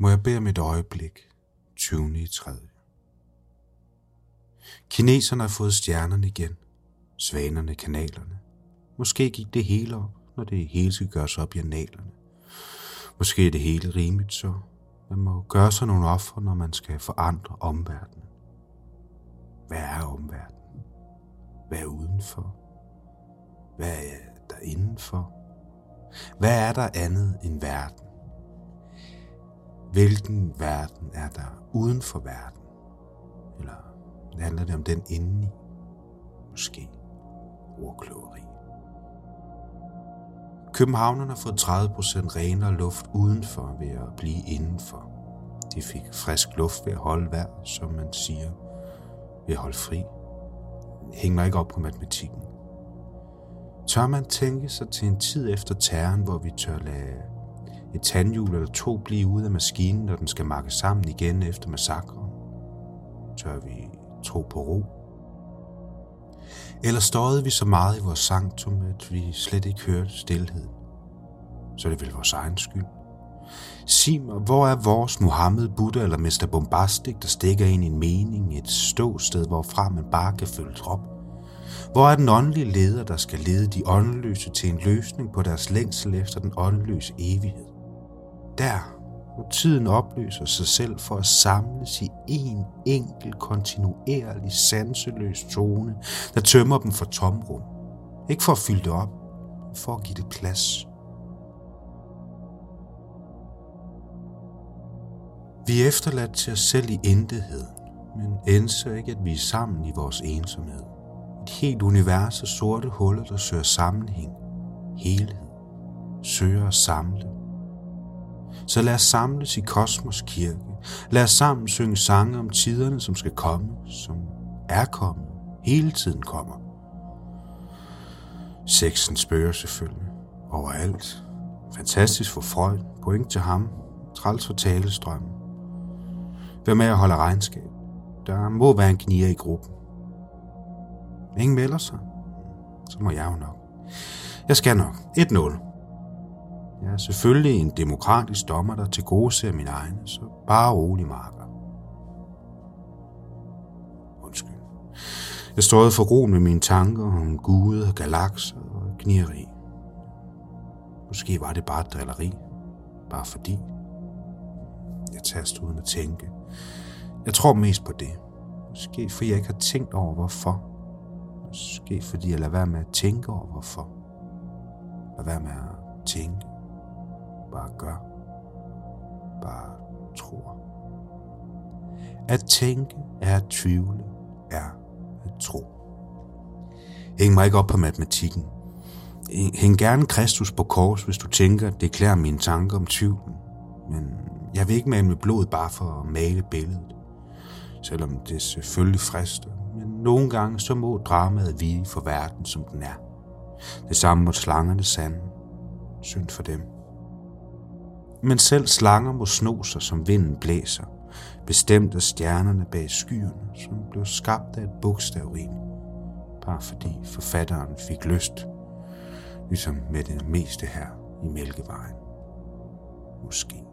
må jeg bede om et øjeblik, 20. i 3. Kineserne har fået stjernerne igen, svanerne kanalerne. Måske gik det hele op, når det hele skal gøres op i analerne. Måske er det hele rimeligt så. Man må gøre sig nogle ofre, når man skal forandre omverdenen. Hvad er omverdenen? Hvad er udenfor? Hvad er der indenfor? Hvad er der andet end verden? Hvilken verden er der uden for verden? Eller handler det om den indeni? Måske ordkløveri. Københavnerne har fået 30% renere luft udenfor ved at blive indenfor. De fik frisk luft ved at holde vejr, som man siger, ved at holde fri. Hænger ikke op på matematikken. Tør man tænke sig til en tid efter terren, hvor vi tør lade et tandhjul eller to blive ude af maskinen, når den skal makke sammen igen efter massakren? Tør vi tro på ro? Eller støjede vi så meget i vores sanktum, at vi slet ikke hørte stillheden? Så er det vel vores egen skyld. Sig mig, hvor er vores Muhammed, Buddha eller Mr. Bombastic, der stikker ind i en mening, et ståsted, hvorfra man bare kan følge trop? Hvor er den åndelige leder, der skal lede de åndeløse til en løsning på deres længsel efter den åndeløse evighed? Der, hvor tiden opløser sig selv for at samles i en enkelt, kontinuerlig, sanseløs tone, der tømmer dem for tomrum. Ikke for at fylde det op, men for at give det plads. Vi er efterladt til os selv i intetheden, men ændrer ikke, at vi er sammen i vores ensomhed. Et helt univers af sorte huller, der søger sammenhæng, helhed, søger at samle. Så lad os samles i Kosmos Kirke. Lad os sammen synge sange om tiderne, som skal komme, som er kommet, hele tiden kommer. Sexen spørger selvfølgelig overalt. Fantastisk for Freud, point til ham, træls for talestrømmen. Hvem med at holde regnskab? Der må være en knier i gruppen. Ingen melder sig. Så må jeg jo nok. Jeg skal nok. 1-0. Jeg er selvfølgelig en demokratisk dommer, der til gode ser min egne, så bare rolig marker. Undskyld. Jeg står for ro med mine tanker om gude, galakser og knireri. Måske var det bare drilleri. Bare fordi. Jeg taster uden at tænke. Jeg tror mest på det. Måske fordi jeg ikke har tænkt over hvorfor. Måske fordi jeg lader være med at tænke over hvorfor. Lad være med at tænke. Bare gør. Bare tror. At tænke er at tvivle, er at tro. Hæng mig ikke op på matematikken. Hæng gerne Kristus på kors, hvis du tænker, det klæder mine tanker om tvivlen. Men jeg vil ikke male med blod bare for at male billedet. Selvom det selvfølgelig frister. Men nogle gange så må dramaet vige for verden, som den er. Det samme må slangerne sande. Synd for dem. Men selv slanger må sno sig, som vinden blæser, bestemt af stjernerne bag skyerne, som blev skabt af et bogstavrim, bare fordi forfatteren fik lyst, ligesom med det meste her i Mælkevejen. Måske.